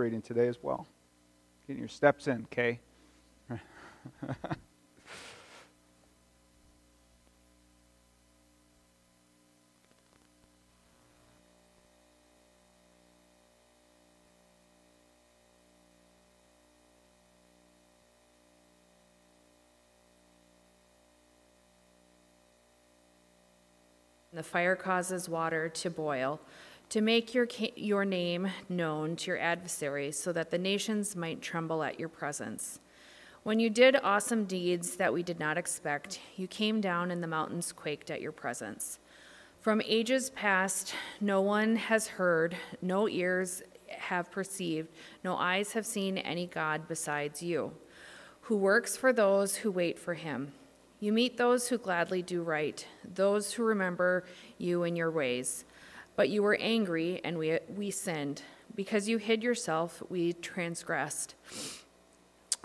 reading today as well. Getting your steps in, Kay. The fire causes water to boil, to make your, your name known to your adversaries, so that the nations might tremble at your presence. When you did awesome deeds that we did not expect, you came down and the mountains quaked at your presence. From ages past, no one has heard, no ears have perceived, no eyes have seen any God besides you, who works for those who wait for him. You meet those who gladly do right, those who remember you in your ways. But you were angry, and we, we sinned. Because you hid yourself, we transgressed.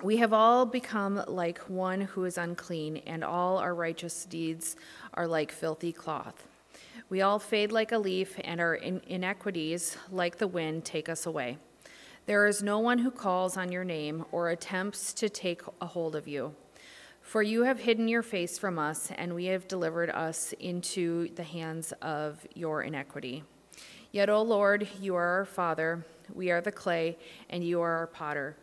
We have all become like one who is unclean, and all our righteous deeds are like filthy cloth. We all fade like a leaf, and our inequities, like the wind, take us away. There is no one who calls on your name or attempts to take a hold of you. For you have hidden your face from us, and we have delivered us into the hands of your iniquity. Yet, O Lord, you are our Father, we are the clay, and you are our potter.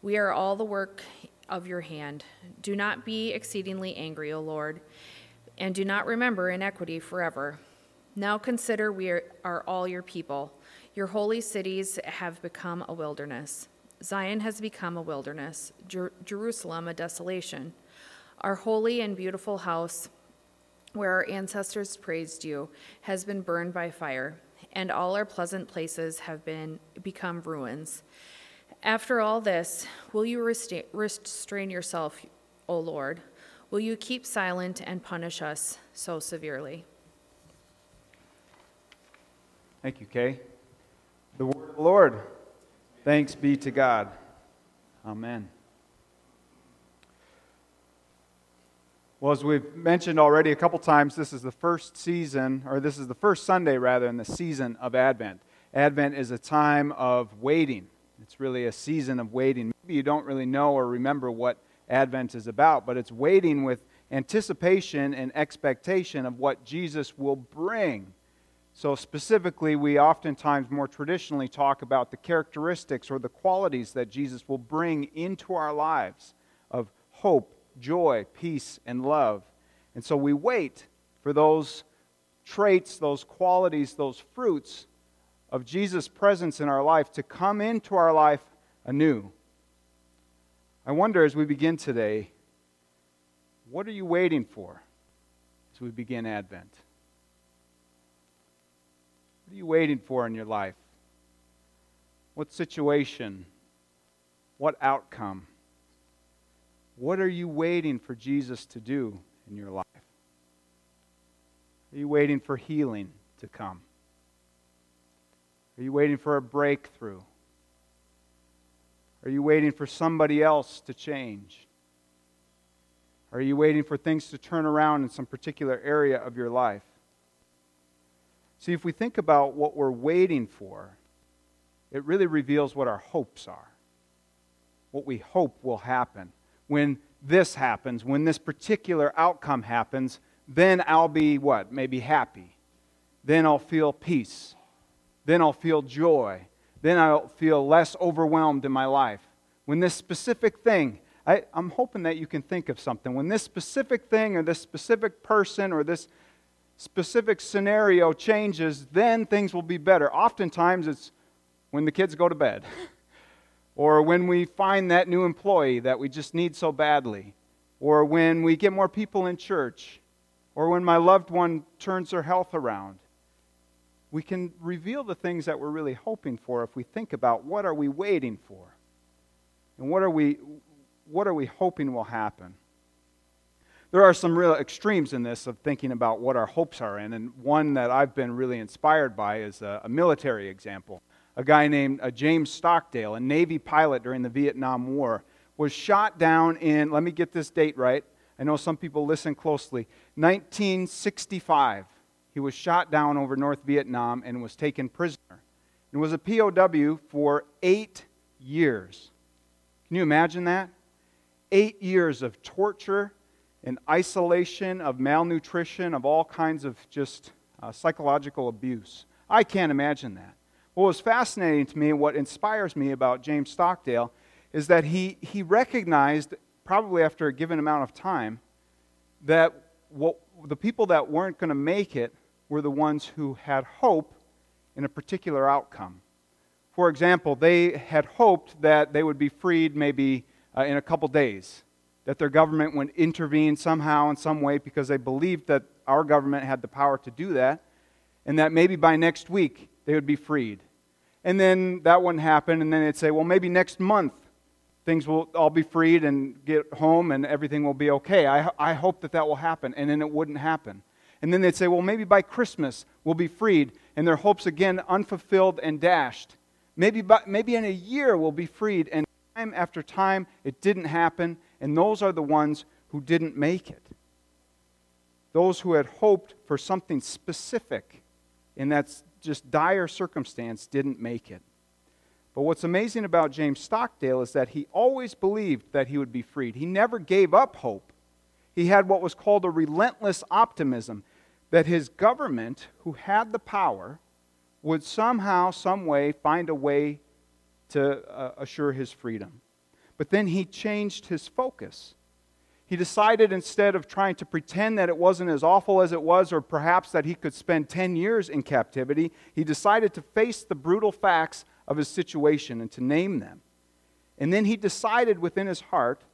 We are all the work of your hand. Do not be exceedingly angry, O Lord, and do not remember iniquity forever. Now consider we are, are all your people. Your holy cities have become a wilderness. Zion has become a wilderness, Jer- Jerusalem a desolation. Our holy and beautiful house, where our ancestors praised you, has been burned by fire, and all our pleasant places have been become ruins. After all this, will you restrain yourself, O Lord? Will you keep silent and punish us so severely? Thank you, Kay. The word of the Lord. Thanks be to God. Amen. Well, as we've mentioned already a couple times, this is the first season, or this is the first Sunday rather, in the season of Advent. Advent is a time of waiting. It's really a season of waiting. Maybe you don't really know or remember what Advent is about, but it's waiting with anticipation and expectation of what Jesus will bring. So, specifically, we oftentimes more traditionally talk about the characteristics or the qualities that Jesus will bring into our lives of hope joy, peace, and love. And so we wait for those traits, those qualities, those fruits of Jesus' presence in our life to come into our life anew. I wonder as we begin today, what are you waiting for as we begin Advent? What are you waiting for in your life? What situation? What outcome? What are you waiting for Jesus to do in your life? Are you waiting for healing to come? Are you waiting for a breakthrough? Are you waiting for somebody else to change? Are you waiting for things to turn around in some particular area of your life? See, if we think about what we're waiting for, it really reveals what our hopes are, what we hope will happen when this happens, when this particular outcome happens, then I'll be what? Maybe happy. Then I'll feel peace. Then I'll feel joy. Then I'll feel less overwhelmed in my life. When this specific thing, I, am hoping that you can think of something. When this specific thing or this specific person or this specific scenario changes, then things will be better. Oftentimes it's when the kids go to bed. or when we find that new employee that we just need so badly, or when we get more people in church, or when my loved one turns their health around. We can reveal the things that we're really hoping for if we think about what are we waiting for? And what are we what are we hoping will happen? There are some real extremes in this of thinking about what our hopes are in, and one that I've been really inspired by is a, a military example a guy named uh, James Stockdale, a Navy pilot during the Vietnam War, was shot down in, let me get this date right. I know some people listen closely. 1965. He was shot down over North Vietnam and was taken prisoner. and was a POW for eight years. Can you imagine that? Eight years of torture and isolation, of malnutrition, of all kinds of just uh, psychological abuse. I can't imagine that. What was fascinating to me what inspires me about James Stockdale is that he, he recognized, probably after a given amount of time, that what, the people that weren't going to make it were the ones who had hope in a particular outcome. For example, they had hoped that they would be freed maybe uh, in a couple days, that their government would intervene somehow in some way because they believed that our government had the power to do that, and that maybe by next week they would be freed. And then that wouldn't happen, and then they'd say, well, maybe next month things will all be freed and get home and everything will be okay. I, I hope that that will happen. And then it wouldn't happen. And then they'd say, well, maybe by Christmas we'll be freed. And their hopes again unfulfilled and dashed. Maybe, by, maybe in a year we'll be freed. And time after time it didn't happen. And those are the ones who didn't make it. Those who had hoped for something specific in that just dire circumstance didn't make it. But what's amazing about James Stockdale is that he always believed that he would be freed. He never gave up hope. He had what was called a relentless optimism that his government, who had the power, would somehow, some way, find a way to uh, assure his freedom. But then he changed his focus. He decided instead of trying to pretend that it wasn't as awful as it was, or perhaps that he could spend 10 years in captivity, he decided to face the brutal facts of his situation and to name them. And then he decided within his heart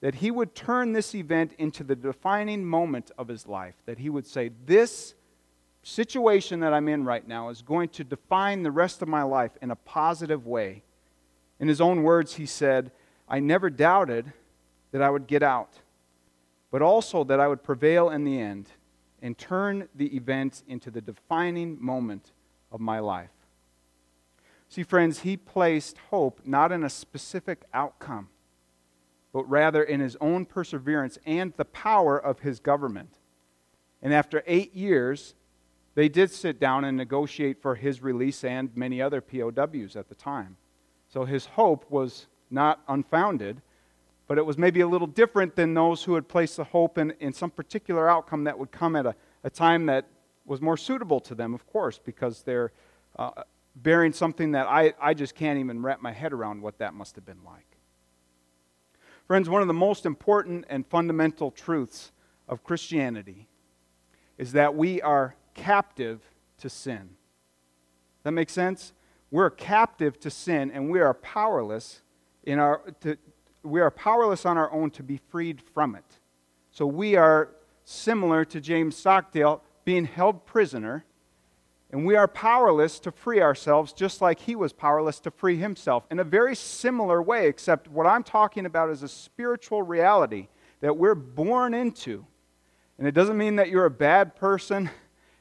that he would turn this event into the defining moment of his life. That he would say, This situation that I'm in right now is going to define the rest of my life in a positive way. In his own words, he said, I never doubted that I would get out, but also that I would prevail in the end and turn the event into the defining moment of my life. See, friends, he placed hope not in a specific outcome, but rather in his own perseverance and the power of his government. And after eight years, they did sit down and negotiate for his release and many other POWs at the time. So his hope was not unfounded, but it was maybe a little different than those who had placed the hope in, in some particular outcome that would come at a, a time that was more suitable to them, of course, because they're. Uh, bearing something that I, I just can't even wrap my head around what that must have been like. Friends, one of the most important and fundamental truths of Christianity is that we are captive to sin. That makes sense? We're captive to sin and we are powerless in our to, we are powerless on our own to be freed from it. So we are similar to James Stockdale being held prisoner and we are powerless to free ourselves, just like he was powerless to free himself. In a very similar way, except what I'm talking about is a spiritual reality that we're born into. And it doesn't mean that you're a bad person,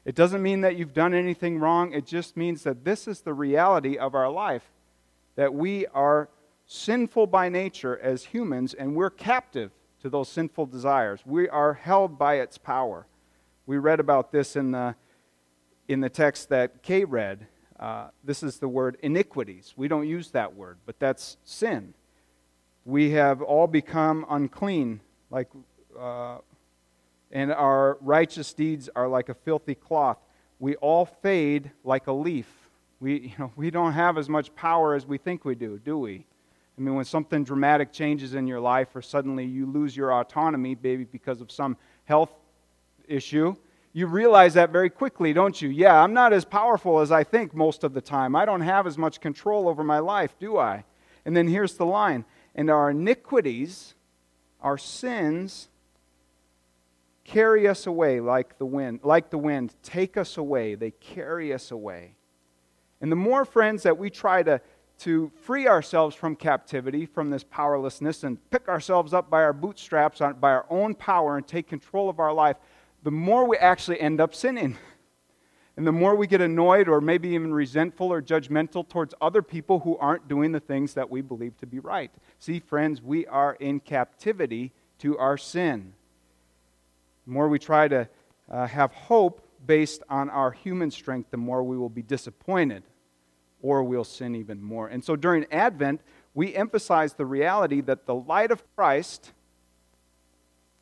it doesn't mean that you've done anything wrong. It just means that this is the reality of our life that we are sinful by nature as humans, and we're captive to those sinful desires. We are held by its power. We read about this in the in the text that Kay read, uh, this is the word iniquities. We don't use that word, but that's sin. We have all become unclean, like, uh, and our righteous deeds are like a filthy cloth. We all fade like a leaf. We, you know, we don't have as much power as we think we do, do we? I mean, when something dramatic changes in your life, or suddenly you lose your autonomy, maybe because of some health issue, you realize that very quickly, don't you? Yeah, I'm not as powerful as I think most of the time. I don't have as much control over my life, do I? And then here's the line and our iniquities, our sins, carry us away like the wind, like the wind, take us away. They carry us away. And the more friends that we try to, to free ourselves from captivity, from this powerlessness, and pick ourselves up by our bootstraps, by our own power, and take control of our life, the more we actually end up sinning. And the more we get annoyed or maybe even resentful or judgmental towards other people who aren't doing the things that we believe to be right. See, friends, we are in captivity to our sin. The more we try to uh, have hope based on our human strength, the more we will be disappointed or we'll sin even more. And so during Advent, we emphasize the reality that the light of Christ,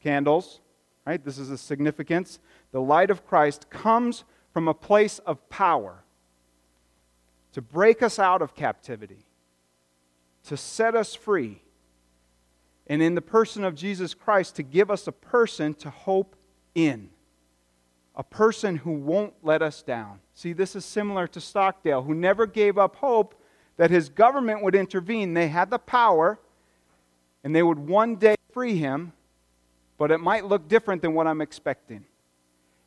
candles, right? This is the significance. The light of Christ comes from a place of power to break us out of captivity, to set us free, and in the person of Jesus Christ, to give us a person to hope in, a person who won't let us down. See, this is similar to Stockdale, who never gave up hope that his government would intervene. They had the power, and they would one day free him, but it might look different than what I'm expecting.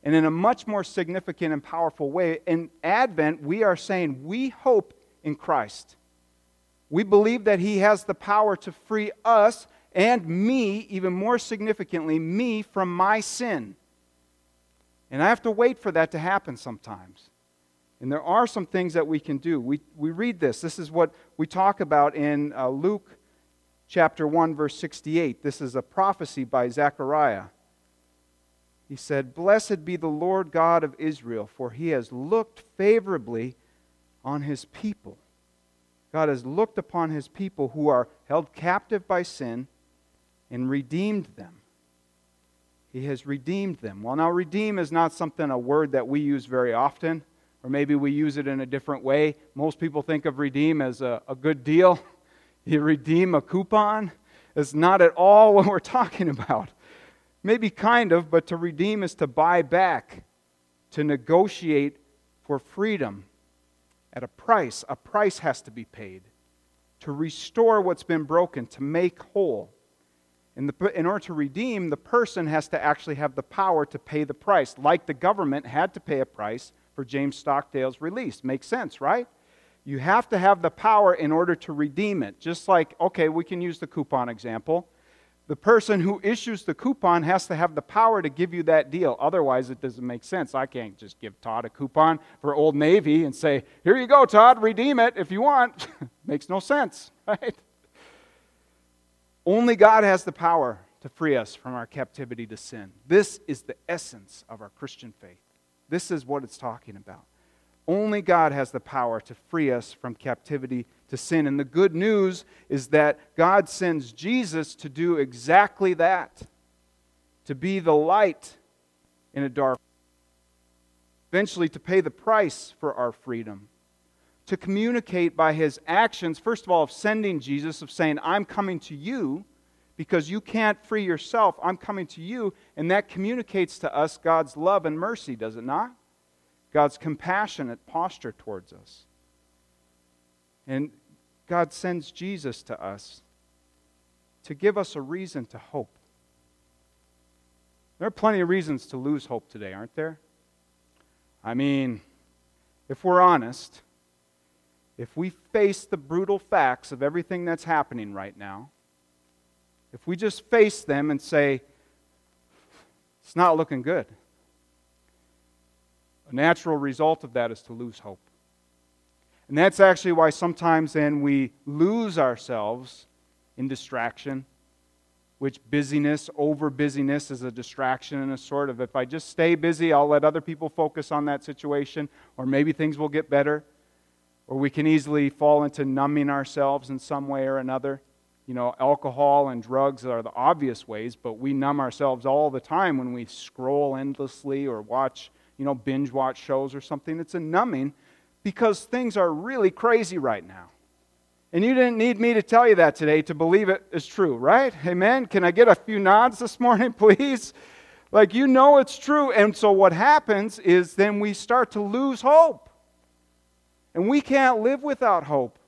And in a much more significant and powerful way, in Advent, we are saying we hope in Christ. We believe that He has the power to free us and me, even more significantly, me from my sin. And I have to wait for that to happen sometimes. And there are some things that we can do. We, we read this. This is what we talk about in uh, Luke chapter 1, verse 68. This is a prophecy by Zechariah. He said, Blessed be the Lord God of Israel, for he has looked favorably on his people. God has looked upon his people who are held captive by sin and redeemed them. He has redeemed them. Well, now, redeem is not something, a word that we use very often, or maybe we use it in a different way. Most people think of redeem as a, a good deal. You redeem a coupon. It's not at all what we're talking about. Maybe kind of, but to redeem is to buy back, to negotiate for freedom at a price. A price has to be paid to restore what's been broken, to make whole. In, the, in order to redeem, the person has to actually have the power to pay the price, like the government had to pay a price for James Stockdale's release. Makes sense, right? You have to have the power in order to redeem it. Just like, okay, we can use the coupon example the person who issues the coupon has to have the power to give you that deal. Otherwise, it doesn't make sense. I can't just give Todd a coupon for Old Navy and say, Here you go, Todd, redeem it if you want. Makes no sense, right? Only God has the power to free us from our captivity to sin. This is the essence of our Christian faith. This is what it's talking about. Only God has the power to free us from captivity to sin. And the good news is that God sends Jesus to do exactly that to be the light in a dark eventually to pay the price for our freedom to communicate by his actions first of all of sending jesus of saying i'm coming to you because you can't free yourself i'm coming to you and that communicates to us god's love and mercy does it not god's compassionate posture towards us and God sends Jesus to us to give us a reason to hope. There are plenty of reasons to lose hope today, aren't there? I mean, if we're honest, if we face the brutal facts of everything that's happening right now, if we just face them and say, it's not looking good, a natural result of that is to lose hope. And that's actually why sometimes then we lose ourselves in distraction, which busyness, over busyness, is a distraction and a sort of if I just stay busy, I'll let other people focus on that situation, or maybe things will get better. Or we can easily fall into numbing ourselves in some way or another. You know, alcohol and drugs are the obvious ways, but we numb ourselves all the time when we scroll endlessly or watch, you know, binge watch shows or something. It's a numbing because things are really crazy right now. And you didn't need me to tell you that today to believe it is true, right? Amen. Can I get a few nods this morning, please? Like, you know it's true. And so, what happens is then we start to lose hope. And we can't live without hope.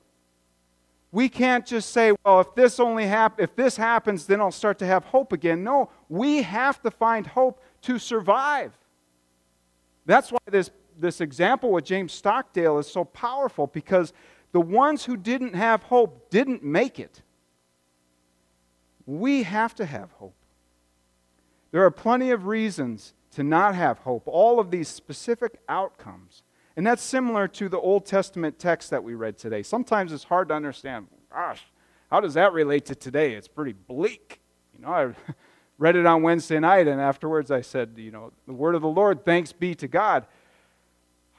We can't just say, well, if this only hap- if this happens, then I'll start to have hope again. No, we have to find hope to survive. That's why this this example with James Stockdale is so powerful because the ones who didn't have hope didn't make it. We have to have hope. There are plenty of reasons to not have hope, all of these specific outcomes. And that's similar to the Old Testament text that we read today. Sometimes it's hard to understand. Gosh, how does that relate to today? It's pretty bleak. You know, I read it on Wednesday night, and afterwards I said, you know, the word of the Lord, thanks be to God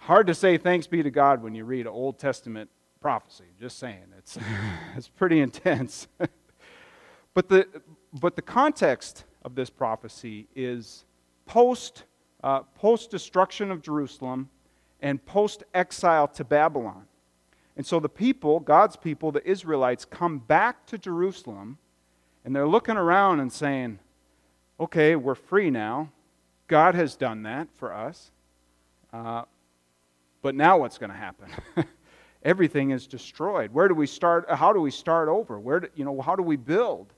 hard to say thanks be to God when you read an Old Testament prophecy. Just saying, it's, it's pretty intense. but, the, but the context of this prophecy is post, uh, post destruction of Jerusalem and post exile to Babylon. And so the people, God's people, the Israelites, come back to Jerusalem and they're looking around and saying, okay, we're free now. God has done that for us. Uh, but now what's going to happen? Everything is destroyed. Where do we start? How do we start over? Where do, you know, how do we build?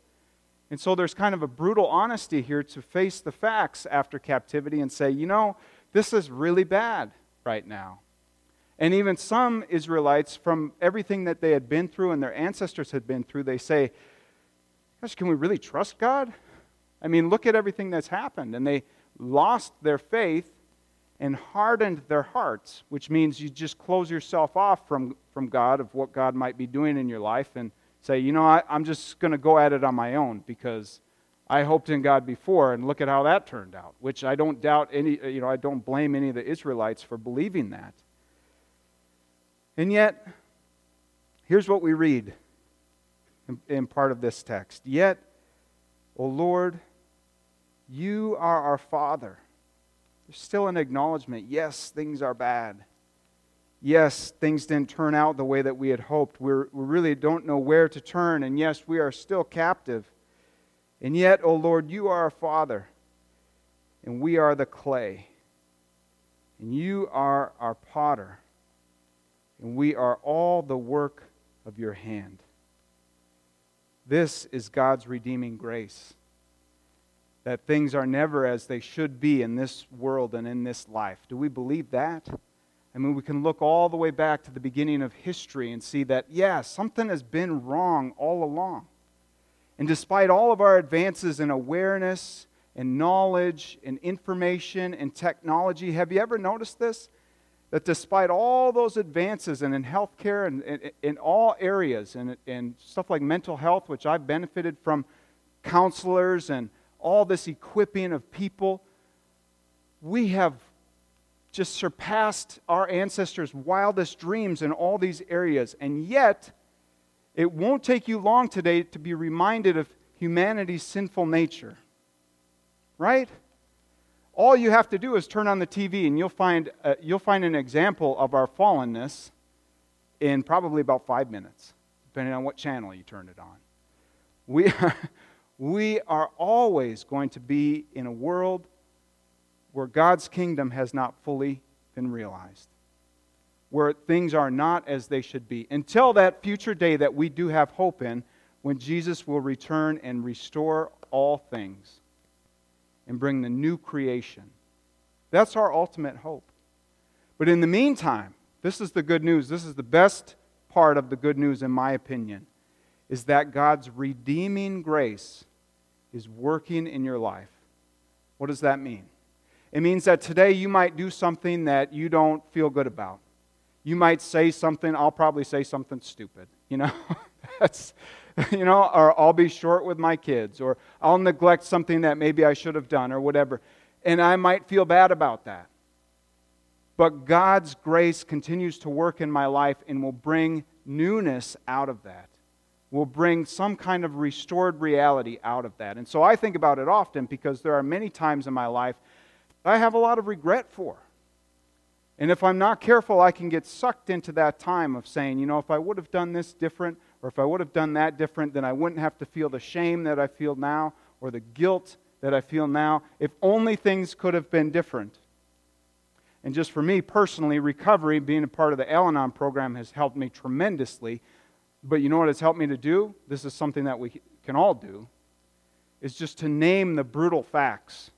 And so there's kind of a brutal honesty here to face the facts after captivity and say, you know, this is really bad right now. And even some Israelites, from everything that they had been through and their ancestors had been through, they say, Gosh, can we really trust God? I mean, look at everything that's happened. And they lost their faith and hardened their hearts, which means you just close yourself off from, from God of what God might be doing in your life and say, you know, I, I'm just going to go at it on my own because I hoped in God before, and look at how that turned out, which I don't doubt any, uh, you know, I don't blame any of the Israelites for believing that. And yet, here's what we read in, in part of this text. Yet, O Lord, you are our Father. There's still an acknowledgement. Yes, things are bad. Yes, things didn't turn out the way that we had hoped. We're, we really don't know where to turn. And yes, we are still captive. And yet, O Lord, you are our Father, and we are the clay. And you are our potter, and we are all the work of your hand. This is God's redeeming grace. That things are never as they should be in this world and in this life. Do we believe that? I mean, we can look all the way back to the beginning of history and see that, yeah, something has been wrong all along. And despite all of our advances in awareness and knowledge and information and technology, have you ever noticed this? that despite all those advances and in healthcare and in, all areas and, and stuff like mental health, which I've benefited from counselors and all this equipping of people, we have just surpassed our ancestors' wildest dreams in all these areas. And yet, it won't take you long today to be reminded of humanity's sinful nature. Right? all you have to do is turn on the TV and you'll find, uh, you'll find an example of our fallenness in probably about five minutes, depending on what channel you turn it on. We are, we are always going to be in a world where God's kingdom has not fully been realized, where things are not as they should be, until that future day that we do have hope in when Jesus will return and restore all things and bring the new creation. That's our ultimate hope. But in the meantime, this is the good news. This is the best part of the good news, in my opinion, is that God's redeeming grace is working in your life. What does that mean? It means that today you might do something that you don't feel good about. You might say something, I'll probably say something stupid. You know, that's, you know, or I'll be short with my kids, or I'll neglect something that maybe I should have done, or whatever. And I might feel bad about that. But God's grace continues to work in my life and will bring newness out of that, will bring some kind of restored reality out of that. And so I think about it often because there are many times in my life I have a lot of regret for. And if I'm not careful, I can get sucked into that time of saying, you know, if I would have done this different, or if I would have done that different, then I wouldn't have to feel the shame that I feel now or the guilt that I feel now. If only things could have been different. And just for me personally, recovery, being a part of the Al Anon program, has helped me tremendously. But you know what it's helped me to do? This is something that we can all do, is just to name the brutal facts,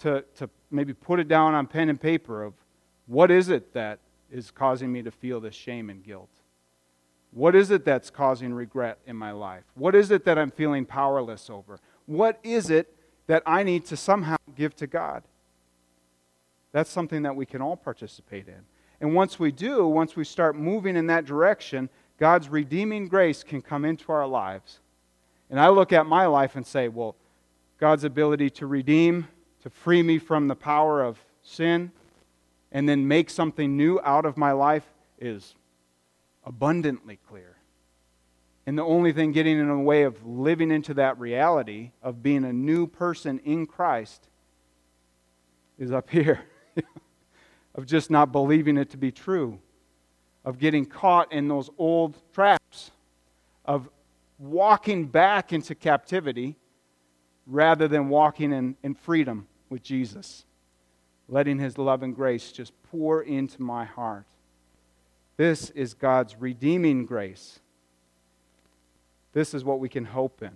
to, to maybe put it down on pen and paper of what is it that is causing me to feel this shame and guilt. What is it that's causing regret in my life? What is it that I'm feeling powerless over? What is it that I need to somehow give to God? That's something that we can all participate in. And once we do, once we start moving in that direction, God's redeeming grace can come into our lives. And I look at my life and say, well, God's ability to redeem, to free me from the power of sin, and then make something new out of my life is abundantly clear. And the only thing getting in the way of living into that reality of being a new person in Christ is up here. of just not believing it to be true, of getting caught in those old traps, of walking back into captivity rather than walking in, in freedom with Jesus, letting his love and grace just pour into my heart. This is God's redeeming grace. This is what we can hope in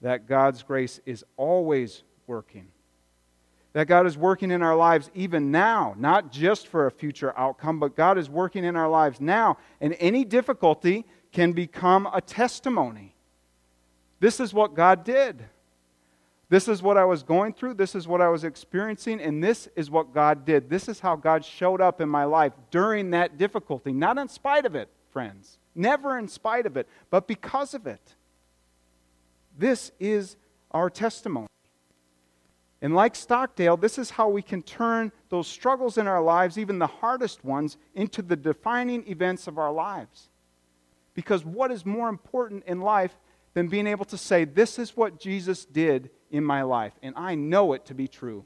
that God's grace is always working. That God is working in our lives even now, not just for a future outcome, but God is working in our lives now. And any difficulty can become a testimony. This is what God did. This is what I was going through. This is what I was experiencing. And this is what God did. This is how God showed up in my life during that difficulty. Not in spite of it, friends. Never in spite of it, but because of it. This is our testimony. And like Stockdale, this is how we can turn those struggles in our lives, even the hardest ones, into the defining events of our lives. Because what is more important in life than being able to say, This is what Jesus did in my life, and I know it to be true?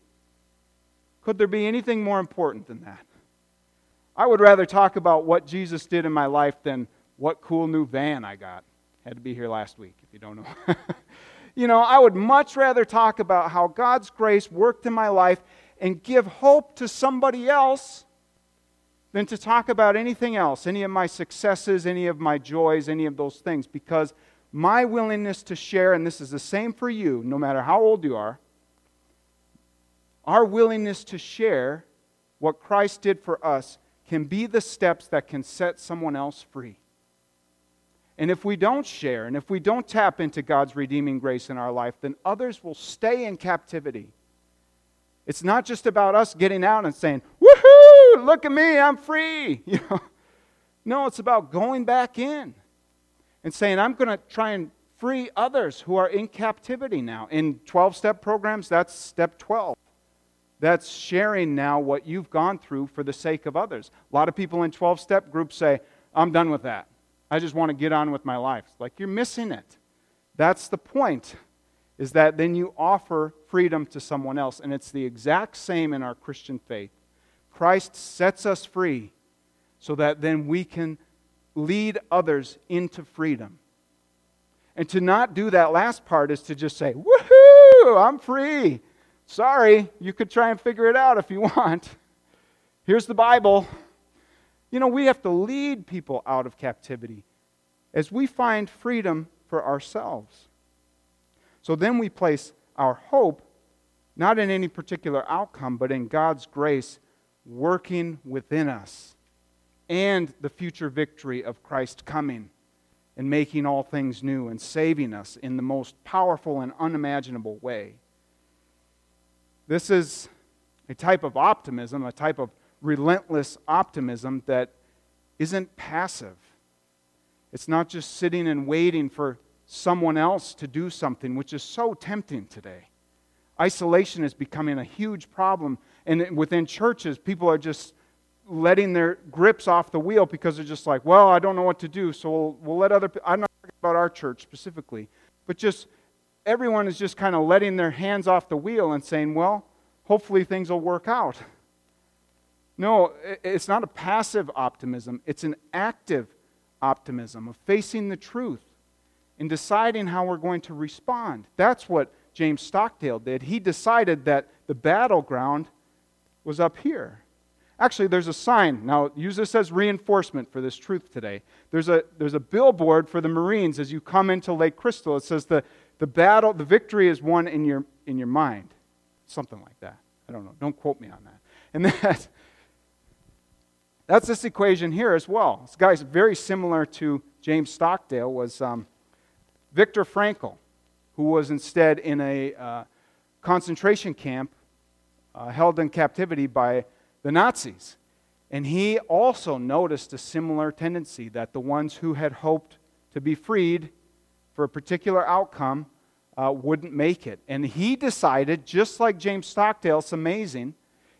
Could there be anything more important than that? I would rather talk about what Jesus did in my life than what cool new van I got. Had to be here last week, if you don't know. you know, I would much rather talk about how God's grace worked in my life and give hope to somebody else than to talk about anything else, any of my successes, any of my joys, any of those things, because my willingness to share, and this is the same for you, no matter how old you are, our willingness to share what Christ did for us can be the steps that can set someone else free. And if we don't share, and if we don't tap into God's redeeming grace in our life, then others will stay in captivity. It's not just about us getting out and saying, Woohoo, look at me, I'm free. You know? No, it's about going back in and saying, I'm going to try and free others who are in captivity now. In 12 step programs, that's step 12. That's sharing now what you've gone through for the sake of others. A lot of people in 12 step groups say, I'm done with that. I just want to get on with my life. It's like you're missing it. That's the point, is that then you offer freedom to someone else. And it's the exact same in our Christian faith. Christ sets us free so that then we can lead others into freedom. And to not do that last part is to just say, Woohoo, I'm free. Sorry, you could try and figure it out if you want. Here's the Bible. You know, we have to lead people out of captivity as we find freedom for ourselves. So then we place our hope not in any particular outcome, but in God's grace working within us and the future victory of Christ coming and making all things new and saving us in the most powerful and unimaginable way. This is a type of optimism, a type of relentless optimism that isn't passive. It's not just sitting and waiting for someone else to do something, which is so tempting today. Isolation is becoming a huge problem. And within churches, people are just letting their grips off the wheel because they're just like, well, I don't know what to do, so we'll, we'll let other people. I'm not talking about our church specifically, but just everyone is just kind of letting their hands off the wheel and saying, well, hopefully things will work out. No, it's not a passive optimism, it's an active optimism of facing the truth and deciding how we're going to respond. That's what James Stockdale did. He decided that the battleground was up here. Actually, there's a sign. Now, use this as reinforcement for this truth today. There's a, there's a billboard for the Marines as you come into Lake Crystal. It says the, the battle, the victory is won in your, in your mind. Something like that. I don't know. Don't quote me on that. And that, that's this equation here as well. This guy's very similar to James Stockdale, was um, Viktor Frankl, who was instead in a uh, concentration camp uh, held in captivity by the Nazis. And he also noticed a similar tendency that the ones who had hoped to be freed for a particular outcome uh, wouldn't make it. And he decided, just like James Stockdale, it's amazing,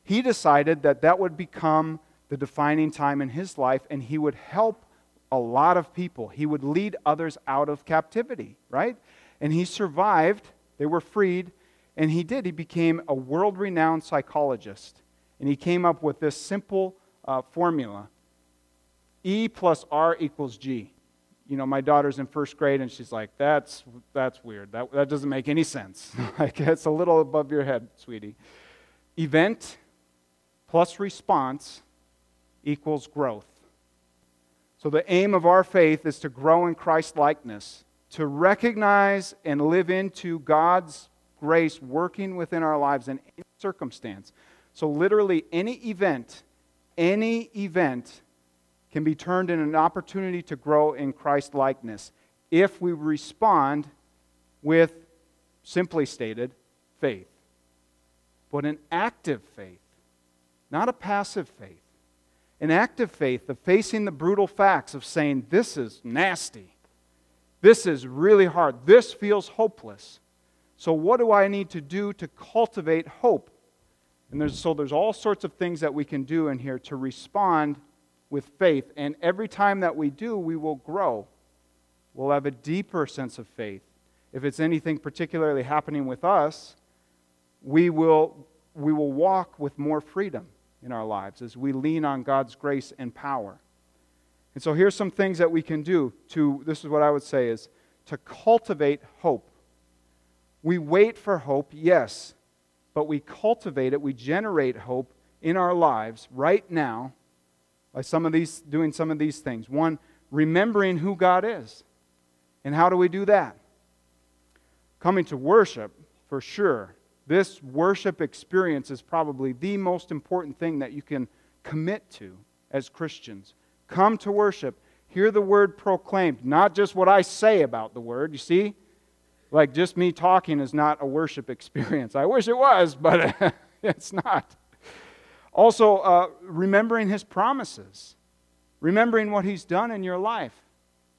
he decided that that would become the defining time in his life and he would help a lot of people. He would lead others out of captivity, right? And he survived. They were freed. And he did. He became a world renowned psychologist. And he came up with this simple uh, formula E plus R equals G. You know, my daughter's in first grade and she's like, that's, that's weird. That, that doesn't make any sense. like, it's a little above your head, sweetie. Event plus response equals growth. So, the aim of our faith is to grow in Christ likeness, to recognize and live into God's grace working within our lives in any circumstance. So, literally, any event, any event can be turned into an opportunity to grow in Christ likeness if we respond with, simply stated, faith. But an active faith, not a passive faith an active faith of facing the brutal facts of saying, This is nasty. This is really hard. This feels hopeless. So, what do I need to do to cultivate hope? And there's, so, there's all sorts of things that we can do in here to respond with faith. And every time that we do, we will grow. We'll have a deeper sense of faith. If it's anything particularly happening with us, we will, we will walk with more freedom in our lives as we lean on God's grace and power. And so here's some things that we can do to this is what I would say is to cultivate hope. We wait for hope, yes, but we cultivate it, we generate hope in our lives right now by some of these doing some of these things. One, remembering who God is. And how do we do that? Coming to worship, for sure. This worship experience is probably the most important thing that you can commit to as Christians. Come to worship, hear the word proclaimed, not just what I say about the word. You see? Like just me talking is not a worship experience. I wish it was, but it's not. Also, uh, remembering his promises, remembering what he's done in your life.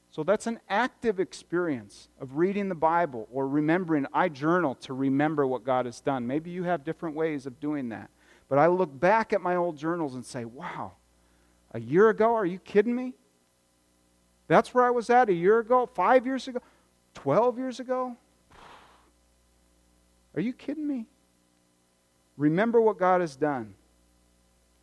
So that's an active experience of reading the Bible or remembering. I journal to remember what God has done. Maybe you have different ways of doing that. But I look back at my old journals and say, wow, a year ago? Are you kidding me? That's where I was at a year ago, five years ago, 12 years ago? Are you kidding me? Remember what God has done.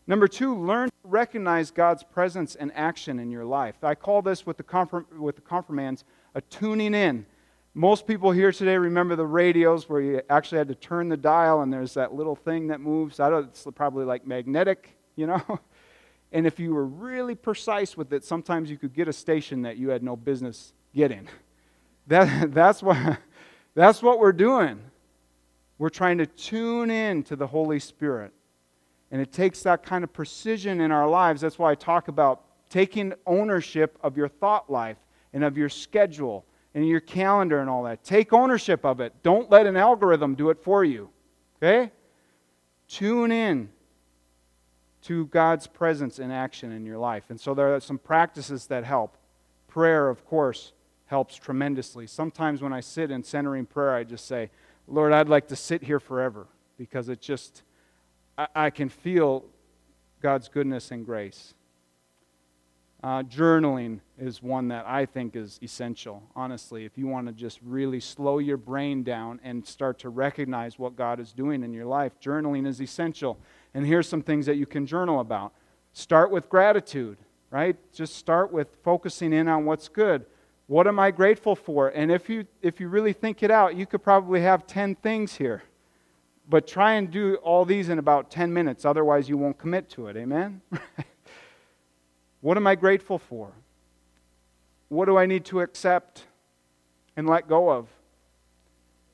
Number two, learn to recognize God's presence and action in your life. I call this with the, confirm, with the confirmands a tuning in. Most people here today remember the radios where you actually had to turn the dial and there's that little thing that moves. I don't, it's probably like magnetic, you know? And if you were really precise with it, sometimes you could get a station that you had no business getting. That, that's, what, that's what we're doing. We're trying to tune in to the Holy Spirit. And it takes that kind of precision in our lives. That's why I talk about taking ownership of your thought life and of your schedule and your calendar and all that. Take ownership of it. Don't let an algorithm do it for you. Okay? Tune in to God's presence in action in your life. And so there are some practices that help. Prayer, of course, helps tremendously. Sometimes when I sit in centering prayer, I just say, Lord, I'd like to sit here forever because it just I, I can feel God's goodness and grace. Uh, journaling is one that I think is essential, honestly. If you want to just really slow your brain down and start to recognize what God is doing in your life, journaling is essential. And here's some things that you can journal about. Start with gratitude, right? Just start with focusing in on what's good. What am I grateful for? And if you, if you really think it out, you could probably have 10 things here. But try and do all these in about 10 minutes, otherwise, you won't commit to it. Amen? what am I grateful for? What do I need to accept and let go of?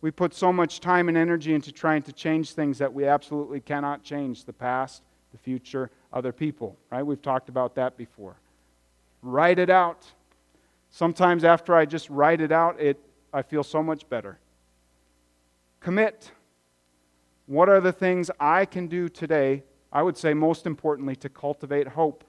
We put so much time and energy into trying to change things that we absolutely cannot change the past, the future, other people, right? We've talked about that before. Write it out. Sometimes after I just write it out, it, I feel so much better. Commit. What are the things I can do today? I would say, most importantly, to cultivate hope.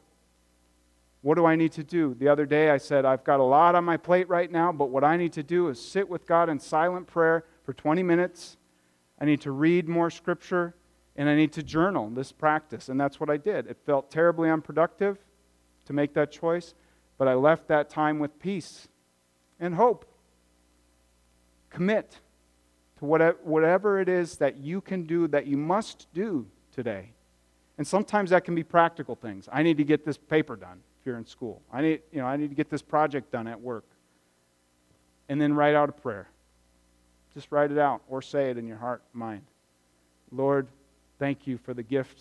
What do I need to do? The other day I said, I've got a lot on my plate right now, but what I need to do is sit with God in silent prayer for 20 minutes. I need to read more scripture and I need to journal this practice. And that's what I did. It felt terribly unproductive to make that choice, but I left that time with peace and hope. Commit to whatever it is that you can do, that you must do today. And sometimes that can be practical things. I need to get this paper done if you're in school. I need, you know, I need to get this project done at work. And then write out a prayer. Just write it out or say it in your heart, mind. Lord, thank you for the gift,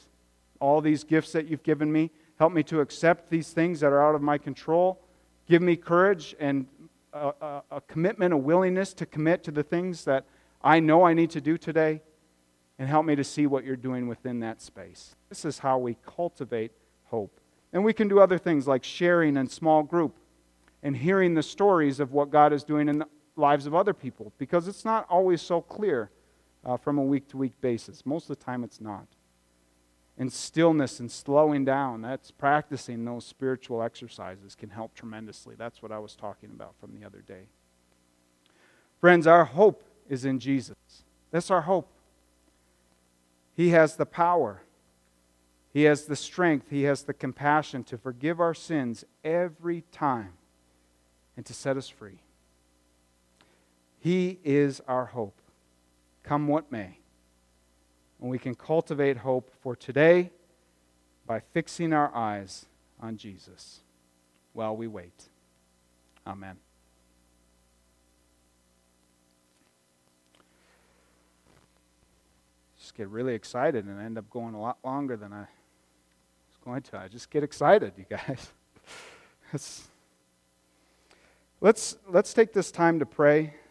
all these gifts that you've given me. Help me to accept these things that are out of my control. Give me courage and a, a, a commitment, a willingness to commit to the things that I know I need to do today. And help me to see what you're doing within that space. This is how we cultivate hope. And we can do other things like sharing in small group and hearing the stories of what God is doing in the lives of other people because it's not always so clear uh, from a week to week basis. Most of the time, it's not and stillness and slowing down. That's practicing those spiritual exercises can help tremendously. That's what I was talking about from the other day. Friends, our hope is in Jesus. That's our hope. He has the power, He has the strength, He has the compassion to forgive our sins every time and to set us free. He is our hope, come what may. And we can cultivate hope for today by fixing our eyes on Jesus while we wait. Amen. Just get really excited and end up going a lot longer than I was going to. I just get excited, you guys. let's, let's, let's take this time to pray.